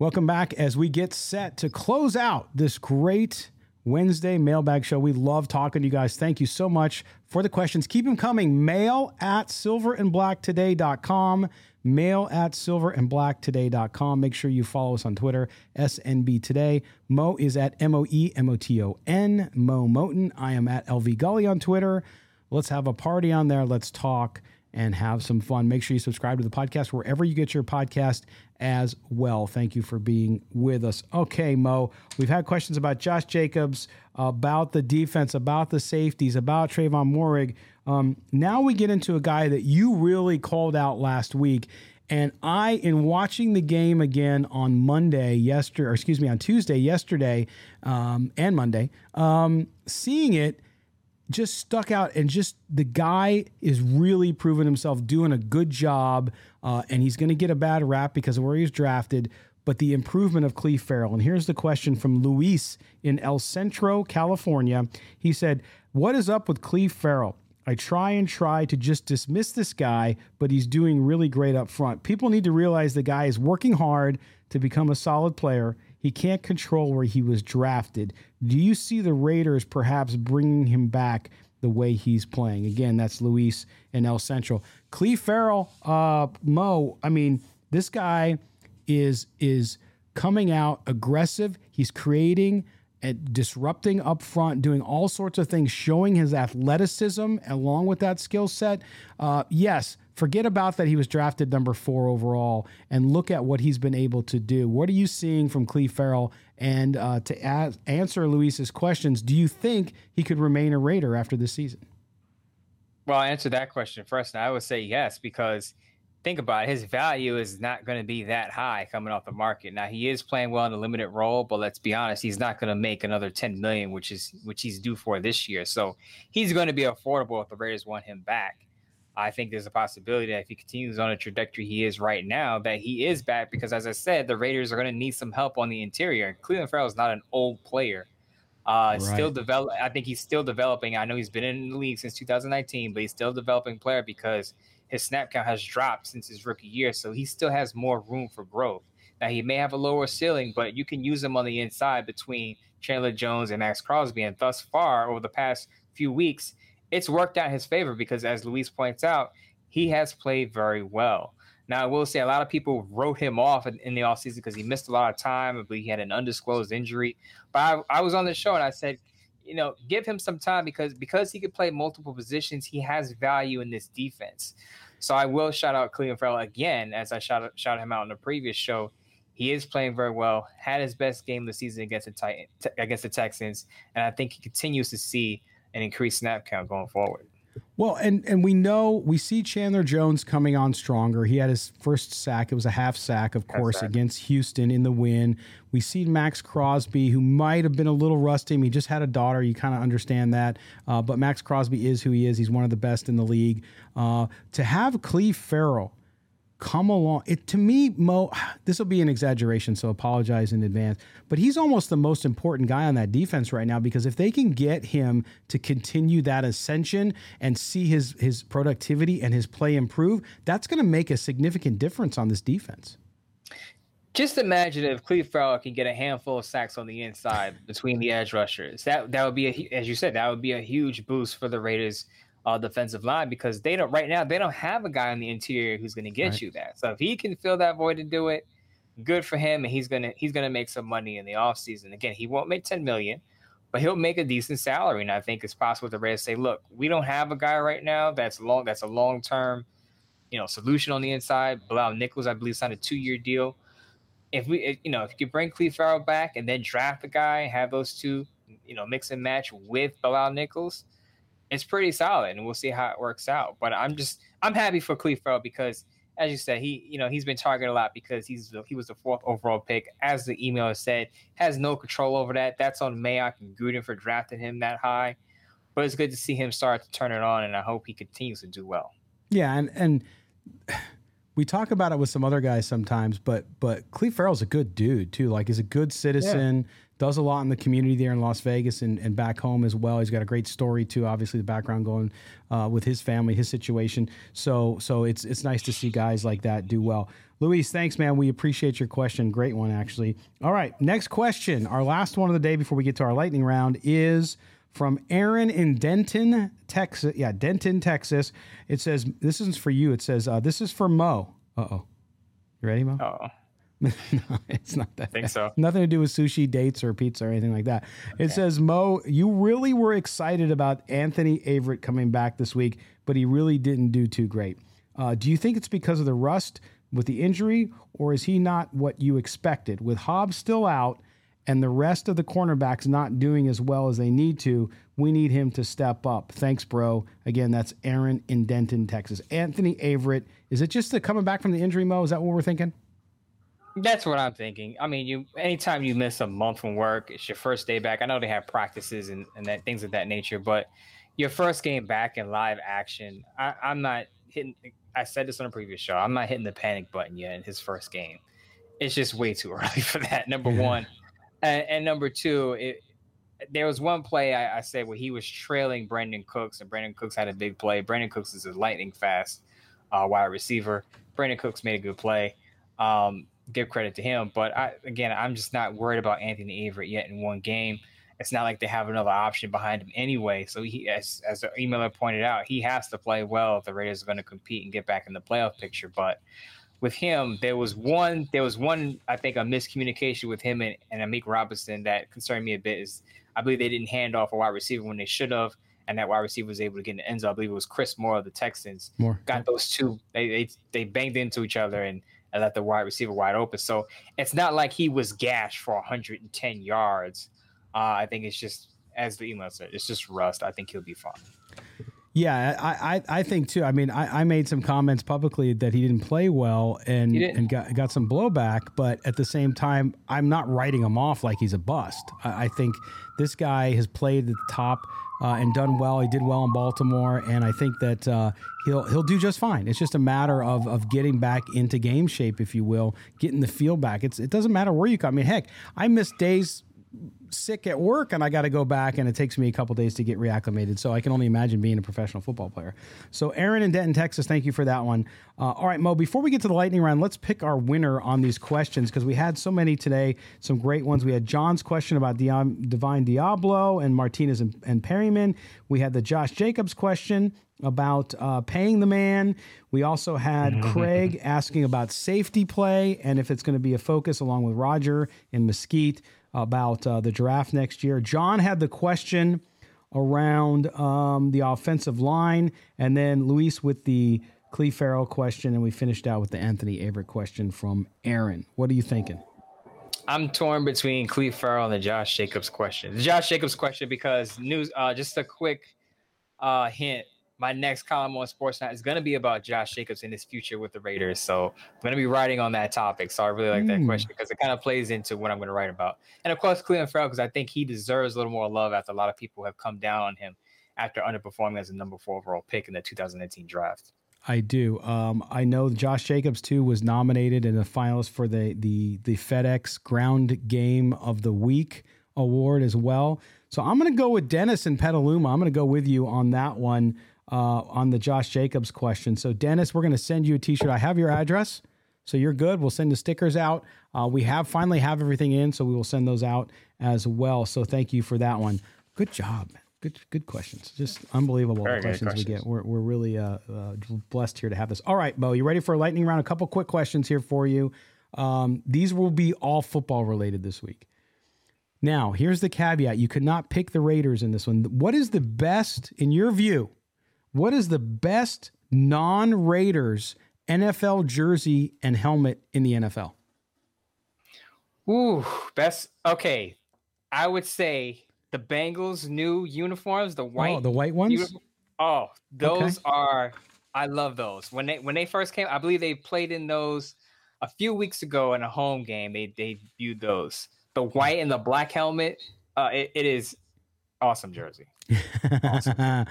Welcome back as we get set to close out this great Wednesday mailbag show. We love talking to you guys. Thank you so much for the questions. Keep them coming. Mail at silverandblacktoday.com. Mail at silverandblacktoday.com. Make sure you follow us on Twitter, SNB Today. Mo is at M O E M O T O N, Mo Moton. I am at LV Gully on Twitter. Let's have a party on there. Let's talk and have some fun. Make sure you subscribe to the podcast wherever you get your podcast as well. Thank you for being with us. Okay, Mo, we've had questions about Josh Jacobs, about the defense, about the safeties, about Trevon Moehrig. Um, now we get into a guy that you really called out last week. And I, in watching the game again on Monday, yesterday, or excuse me, on Tuesday, yesterday, um, and Monday, um, seeing it, just stuck out and just the guy is really proving himself doing a good job uh, and he's going to get a bad rap because of where he was drafted but the improvement of Clelin Ferrell. And here's the question from Luis in El Centro, California. He said, What is up with Clelin Ferrell? I try and try to just dismiss this guy, but he's doing really great up front. People need to realize the guy is working hard to become a solid player. He can't control where he was drafted. Do you see the Raiders perhaps bringing him back the way he's playing? Again, that's Luis and El Central. Clelin Ferrell, uh, Mo. I mean, this guy is is coming out aggressive. He's creating and disrupting up front, doing all sorts of things, showing his athleticism along with that skill set. Uh, yes, forget about that he was drafted number four overall and look at what he's been able to do. What are you seeing from Clelin Ferrell? And uh, to answer Luis's questions, do you think he could remain a Raider after this season? Well, I'll answer that question first. And I would say yes, because think about it, his value is not going to be that high coming off the market. Now he is playing well in a limited role, but let's be honest, he's not going to make another 10 million, which is which he's due for this year. So he's going to be affordable if the Raiders want him back. I think there's a possibility that if he continues on a trajectory he is right now, that he is back because, as I said, the Raiders are going to need some help on the interior. Clelin Ferrell is not an old player. Uh, right. Still develop. I think he's still developing. I know he's been in the league since 2019, but he's still a developing player because his snap count has dropped since his rookie year. So he still has more room for growth. Now he may have a lower ceiling, but you can use him on the inside between Chandler Jones and Maxx Crosby. And thus far, over the past few weeks, it's worked out in his favor because, as Luis points out, he has played very well. Now, I will say a lot of people wrote him off in, in the offseason because he missed a lot of time. I believe he had an undisclosed injury. But I, I was on the show and I said, you know, give him some time because because he could play multiple positions, he has value in this defense. So I will shout out Clelin Ferrell again, as I shout shout him out in the previous show. He is playing very well. Had his best game of the season against the Titan, against the Texans, and I think he continues to see an increase snap count going forward. Well, and and we know we see Chandler Jones coming on stronger. He had his first sack. It was a half sack, of course, sack. against Houston in the win. We see Maxx Crosby, who might have been a little rusty. He just had a daughter. You kind of understand that. Uh, but Maxx Crosby is who he is. He's one of the best in the league. Uh, to have Clelin Ferrell come along. It to me, Mo, this will be an exaggeration, so apologize in advance. But he's almost the most important guy on that defense right now because if they can get him to continue that ascension and see his his productivity and his play improve, that's going to make a significant difference on this defense. Just imagine if Clelin Ferrell can get a handful of sacks on the inside between the edge rushers. That that would be a, as you said, that would be a huge boost for the Raiders uh, defensive line because they don't right now they don't have a guy on the interior who's going to get right. you that. So if he can fill that void and do it, good for him, and he's gonna he's gonna make some money in the offseason. Again, he won't make ten million, but he'll make a decent salary, and I think it's possible the Raiders say, look, we don't have a guy right now that's long that's a long term, you know, solution on the inside. Bilal Nichols, I believe, signed a two year deal. If we, you know, if you bring Clelin Ferrell back and then draft the guy, have those two, you know, mix and match with Bilal Nichols it's pretty solid, and we'll see how it works out. But I'm just I'm happy for Cleve because, as you said, he you know he's been targeted a lot because he's he was the fourth overall pick. As the email said, has no control over that. That's on Mayock and Gruden for drafting him that high. But it's good to see him start to turn it on, and I hope he continues to do well. Yeah, and and we talk about it with some other guys sometimes, but but Clelin Ferrell's a good dude too. Like he's a good citizen. Yeah does a lot in the community there in Las Vegas and, and back home as well. He's got a great story too. Obviously, the background going uh, with his family, his situation. So so it's it's nice to see guys like that do well. Luis, thanks, man. We appreciate your question. Great one, actually. All right, next question. Our last one of the day before we get to our lightning round is from Aaron in Denton, Texas. Yeah, Denton, Texas. It says this isn't for you. It says uh, this is for Mo. Uh oh. You ready, Mo? Oh. no, it's not that. I think so. Nothing to do with sushi, dates, or pizza or anything like that. Okay. It says, Mo, you really were excited about Anthony Averett coming back this week, but he really didn't do too great. Uh, do you think it's because of the rust with the injury, or is he not what you expected? With Hobbs still out and the rest of the cornerbacks not doing as well as they need to, we need him to step up. Thanks, bro. Again, that's Aaron in Denton, Texas. Anthony Averett, is it just the coming back from the injury, Mo? Is that what we're thinking? That's what I'm thinking. I mean, you anytime you miss a month from work, it's your first day back. I know they have practices and, and that things of that nature, but your first game back in live action, I, I'm not hitting. I said this on a previous show. I'm not hitting the panic button yet in his first game. It's just way too early for that. Number one, and, and, number two, it, there was one play I, I, said where he was trailing Brandin Cooks, and Brandin Cooks had a big play. Brandin Cooks is a lightning fast uh, wide receiver. Brandin Cooks made a good play. Um, give credit to him. But I, again, I'm just not worried about Anthony Averett yet in one game. It's not like they have another option behind him anyway. So he, as as the emailer pointed out, he has to play well if the Raiders are going to compete and get back in the playoff picture. But with him, there was one, there was one, I think, a miscommunication with him and, and Amik Robertson that concerned me a bit. Is I believe they didn't hand off a wide receiver when they should have and that wide receiver was able to get in the end zone. I believe it was Chris Moore of the Texans. Moore got those two. They they they banged into each other, and and let the wide receiver wide open. So it's not like he was gashed for 110 yards. Uh, I think it's just, as the email said, it's just rust. I think he'll be fine. Yeah, I, I, I think too. I mean, I, I made some comments publicly that he didn't play well and and got got some blowback, but at the same time, I'm not writing him off like he's a bust. I, I think this guy has played at the top uh, and done well. He did well in Baltimore, and I think that uh, he'll he'll do just fine. It's just a matter of of getting back into game shape, if you will, getting the feel back. It's it doesn't matter where you come. I mean, heck, I missed days sick at work and I got to go back and it takes me a couple days to get reacclimated. So I can only imagine being a professional football player. So Aaron in Denton, Texas, thank you for that one. Uh, all right, Mo, before we get to the lightning round, let's pick our winner on these questions because we had so many today, some great ones. We had John's question about Dion, Divine Deablo and Martinez and, and Perryman. We had the Josh Jacobs question about uh, paying the man. We also had Craig asking about safety play and if it's going to be a focus along with Roger and Mesquite about uh, the draft next year. John had the question around um, the offensive line, and then Luis with the Clelin Ferrell question, and we finished out with the Anthony Averett question from Aaron. What are you thinking? I'm torn between Clelin Ferrell and the Josh Jacobs question. The Josh Jacobs question because news. Uh, just a quick uh, hint my next column on Sportsnet is going to be about Josh Jacobs and his future with the Raiders. So I'm going to be writing on that topic. So I really like that hmm. question because it kind of plays into what I'm going to write about. And of course, Clelin Ferrell, because I think he deserves a little more love after a lot of people have come down on him after underperforming as a number four overall pick in the 2018 draft. I do. Um, I know Josh Jacobs too was nominated in the finalist for the the the FedEx Ground Game of the Week award as well. So I'm going to go with Dennis and Petaluma. I'm going to go with you on that one uh, on the Josh Jacobs question. So Dennis, we're going to send you a T-shirt. I have your address, so you're good. We'll send the stickers out. Uh, we have finally have everything in, so we will send those out as well. So thank you for that one. Good job. Good, good questions. Just unbelievable the questions, questions, we get. We're, we're really uh, uh, blessed here to have this. All right, Bo, you ready for a lightning round? A couple quick questions here for you. Um, these will be all football related this week. Now, here's the caveat: you could not pick the Raiders in this one. What is the best, in your view? What is the best non-Raiders NFL jersey and helmet in the NFL? Ooh, best. Okay, I would say the Bengals' new uniforms, the white, oh, the white ones. Uniform, oh, those okay. are. I love those. When they when they first came, I believe they played in those a few weeks ago in a home game. They they viewed those. The white and the black helmet. Uh, it, it is awesome jersey. Awesome.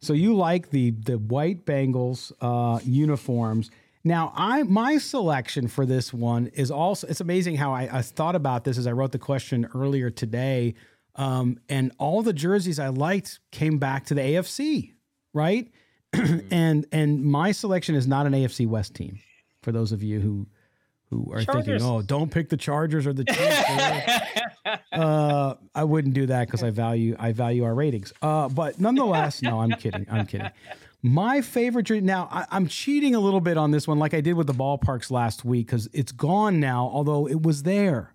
So you like the the white Bengals uh, uniforms. Now, I my selection for this one is also it's amazing how I, I thought about this as I wrote the question earlier today um, and all the jerseys I liked came back to the AFC, right? Mm-hmm. and and my selection is not an AFC West team. For those of you who who are Chargers. thinking, oh, don't pick the Chargers or the Chiefs. uh, I wouldn't do that because I value I value our ratings. Uh, but nonetheless, no, I'm kidding. I'm kidding. My favorite jersey. Now I, I'm cheating a little bit on this one, like I did with the ballparks last week, because it's gone now. Although it was there.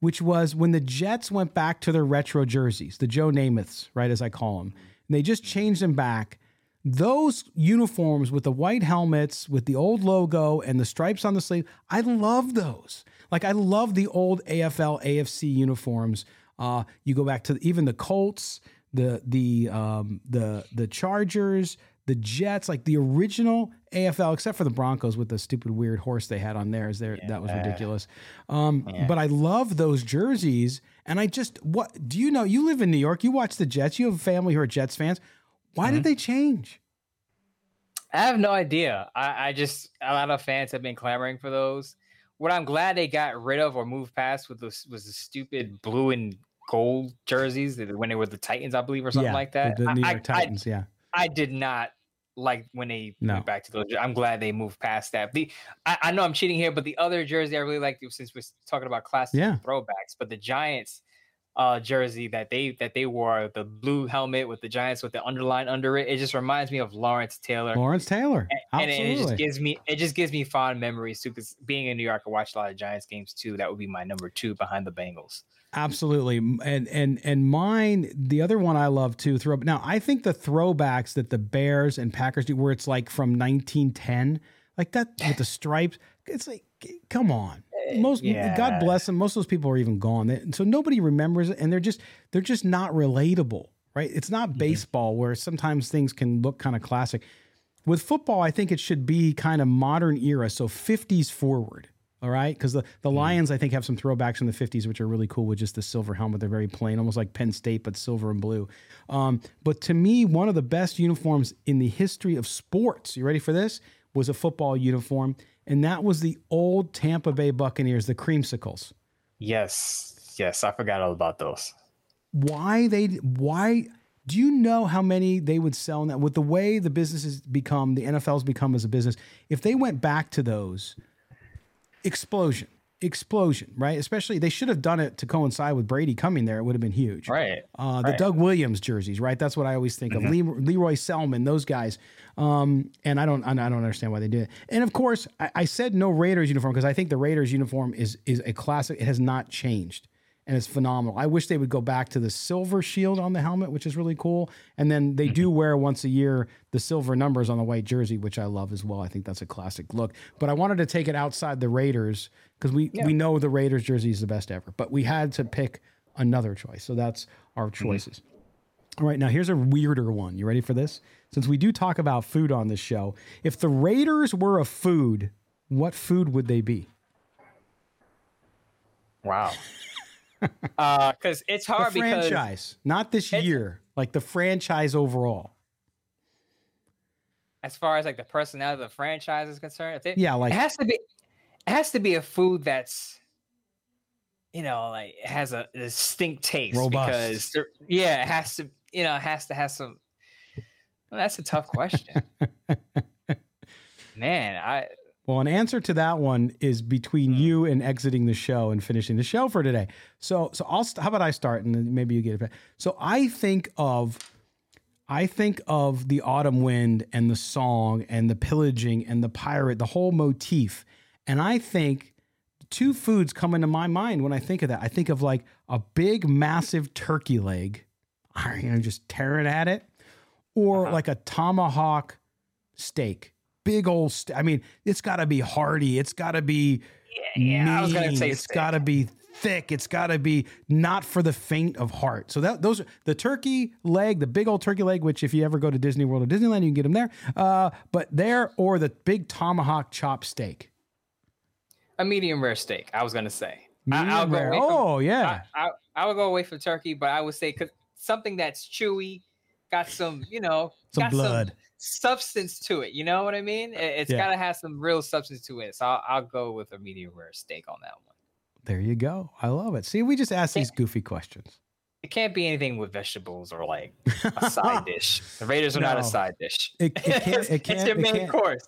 which was when the Jets went back to their retro jerseys, the Joe Namaths, right, as I call them, and they just changed them back. Those uniforms with the white helmets, with the old logo and the stripes on the sleeve, I love those. Like I love the old AFL, AFC uniforms. Uh, you go back to even the Colts, the the um, the the Chargers, the Jets, like the original AFL, except for the Broncos with the stupid weird horse they had on theirs. There, yeah. that was ridiculous. Um, yeah. But I love those jerseys, and I just what do you know? You live in New York. You watch the Jets. You have a family who are Jets fans. Why mm-hmm. did they change? I have no idea. I, I just a lot of fans have been clamoring for those. What I'm glad they got rid of or moved past with this was the stupid blue and gold jerseys when they were the Titans, I believe, or something yeah, like that. The, the New York I, Titans, I, yeah. I did not like when they no. went back to those. I'm glad they moved past that. The I, I, know I'm cheating here, but the other jersey I really like since we're talking about classic yeah. throwbacks, but the Giants uh jersey that they that they wore, the blue helmet with the Giants with the underline under it, it just reminds me of Lawrence Taylor. Lawrence Taylor, and, and it just gives me it just gives me fond memories too. Because being in New York, I watched a lot of Giants games too. That would be my number two behind the Bengals. Absolutely, and and and mine. The other one I love too. Throw now. I think the throwbacks that the Bears and Packers do, where it's like from 1910, like that with the stripes. It's like, come on. Most yeah. God bless them. Most of those people are even gone, they, so nobody remembers it, and they're just they're just not relatable, right? It's not mm-hmm. baseball where sometimes things can look kind of classic. With football, I think it should be kind of modern era, so 50s forward all right. Because the, the mm. Lions, I think, have some throwbacks in the 50s, which are really cool with just the silver helmet. They're very plain, almost like Penn State, but silver and blue. Um, but to me, one of the best uniforms in the history of sports, you ready for this? Was a football uniform. And that was the old Tampa Bay Buccaneers, the creamsicles. Yes. Yes. I forgot all about those. Why they, why, Do you know how many they would sell in that? With the way the business has become, the NFL's become as a business, if they went back to those, explosion, explosion, right? Especially they should have done it to coincide with Brady coming there. It would have been huge. Right. Uh, the right. Doug Williams jerseys, right? That's what I always think of. Lee, Leroy Selman, those guys. Um, and I don't, I don't understand why they did it. And of course, I, I said no Raiders uniform because I think the Raiders uniform is is a classic. It has not changed, and it's phenomenal. I wish they would go back to the silver shield on the helmet, which is really cool. And then they do mm-hmm. wear once a year the silver numbers on the white jersey, which I love as well. I think that's a classic look. But I wanted to take it outside the Raiders because we we know the Raiders jersey is the best ever. But we had to pick another choice, so that's our mm-hmm. choices. All right, now here's a weirder one. You ready for this? Since we do talk about food on this show, if the Raiders were a food, what food would they be? Wow. uh, because it's The hard because franchise, not this year, like the franchise overall. as far as like the personality of the franchise is concerned, Yeah, like it has to be, it has to be a food that's, you know, like has a, distinct taste Robust. because yeah, it has to, you know, it has to have some. Well, that's a tough question. Man, I Well, an answer to that one is between Hmm. you and exiting the show and finishing the show for today. So, so I'll. st- How about I start and then maybe you get it. back. So I think of, I think of the autumn wind and the song and the pillaging and the pirate, the whole motif, and I think two foods come into my mind when I think of that. I think of like a big, massive turkey leg, you know, just tearing at it, or like a tomahawk steak. Big old, st- I mean, it's got to be hearty. It's got to be yeah, I was mean. say it's got to be thick. It's got to be not for the faint of heart. So that those are the turkey leg, the big old turkey leg, which if you ever go to Disney World or Disneyland, you can get them there. Uh, but there or the big tomahawk chop steak. a medium rare steak. I was gonna say. Medium I'll go rare. from- Oh yeah, I, I, I would go away from turkey, but I would say 'cause something that's chewy, got some, you know, Some blood. Substance to it. You know what I mean? It, has Yeah. got to have some real substance to it. So I'll, I'll go with a medium rare steak on that one. there you go. I love it. See, we just ask these goofy questions. It can't be anything with vegetables or like a side dish. The Raiders are not a side dish. It, it can't. It can't. it's your it main can't- course.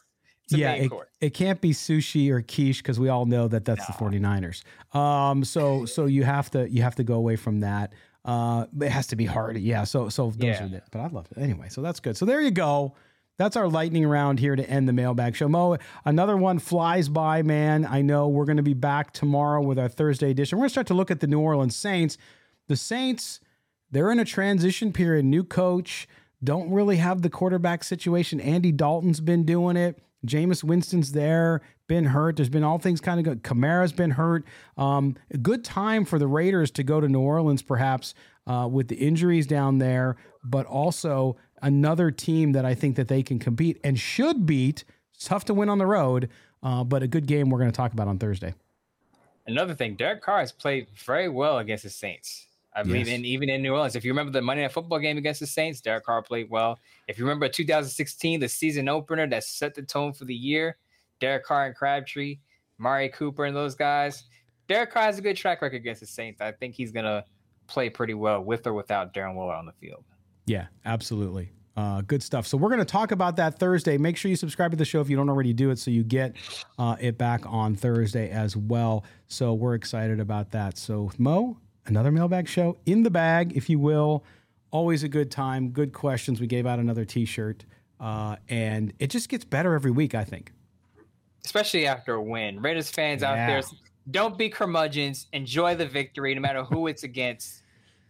Yeah, main it, course. it can't be sushi or quiche because we all know that that's the 49ers. Um, so so you have to you have to go away from that. Uh, it has to be hearty. Yeah. So so those Yeah. are the, but I love it anyway. So that's good. So there you go. That's our lightning round here to end the mailbag show. Mo, another one flies by, man. I know we're going to be back tomorrow with our Thursday edition. We're going to start to look at the New Orleans Saints. The Saints, they're in a transition period. New coach, don't really have the quarterback situation. Andy Dalton's been doing it. Jameis Winston's there, been hurt. There's been all things kind of good. Kamara's been hurt. Um, a good time for the Raiders to go to New Orleans, perhaps uh, with the injuries down there, but also another team that I think that they can compete and should beat. It's tough to win on the road, uh, but a good game we're going to talk about on Thursday. Another thing, Derek Carr has played very well against the Saints. I believe, Yes. in even in New Orleans. If you remember the Monday Night Football game against the Saints, Derek Carr played well. If you remember 2016, the season opener that set the tone for the year, Derek Carr and Crabtree, Amari Cooper, and those guys. Derek Carr has a good track record against the Saints. I think he's gonna play pretty well with or without Darren Waller on the field. Yeah, absolutely. Uh, good stuff. So we're going to talk about that Thursday. Make sure you subscribe to the show if you don't already do it, so you get uh, it back on Thursday as well. So we're excited about that. So Mo, another mailbag show in the bag, if you will. Always a good time. Good questions. We gave out another T-shirt, uh, and it just gets better every week. I think. especially after a win. Raiders fans out there, don't be curmudgeons. Enjoy the victory, no matter who it's against.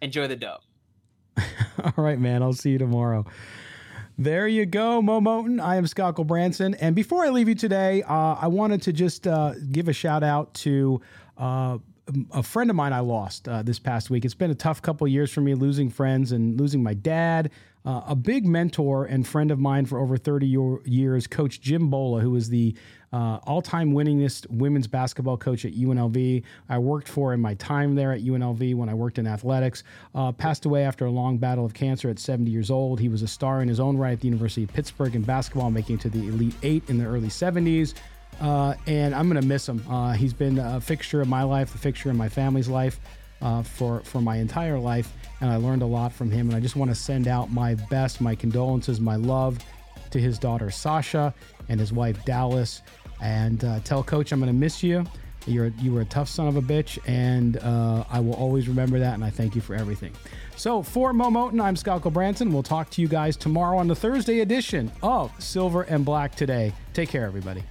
Enjoy the dub. All right, man. I'll see you tomorrow. There you go, Mo Moton. I am Scott Branson. And before I leave you today, uh, I wanted to just uh, give a shout out to uh, a friend of mine I lost uh, this past week. It's been a tough couple years for me losing friends and losing my dad. Uh, a big mentor and friend of mine for over 30 year- years, Coach Jim Bolla, who was the uh, all time winningest women's basketball coach at UNLV. I worked for in my time there at UNLV when I worked in athletics. Uh, passed away after a long battle of cancer at 70 years old. He was a star in his own right at the University of Pittsburgh in basketball, making it to the Elite Eight in the early 70s. Uh, and I'm going to miss him. Uh, he's been a fixture of my life, a fixture in my family's life. uh, for for my entire life, and I learned a lot from him. And I just want to send out my best, my condolences, my love to his daughter Sasha and his wife Dallas, and uh, tell Coach I'm going to miss you. You're you were a tough son of a bitch, and uh, I will always remember that. And I thank you for everything. So for Mo Moton, I'm Scott Gulbransen. We'll talk to you guys tomorrow on the Thursday edition of Silver and Black Today. Take care, everybody.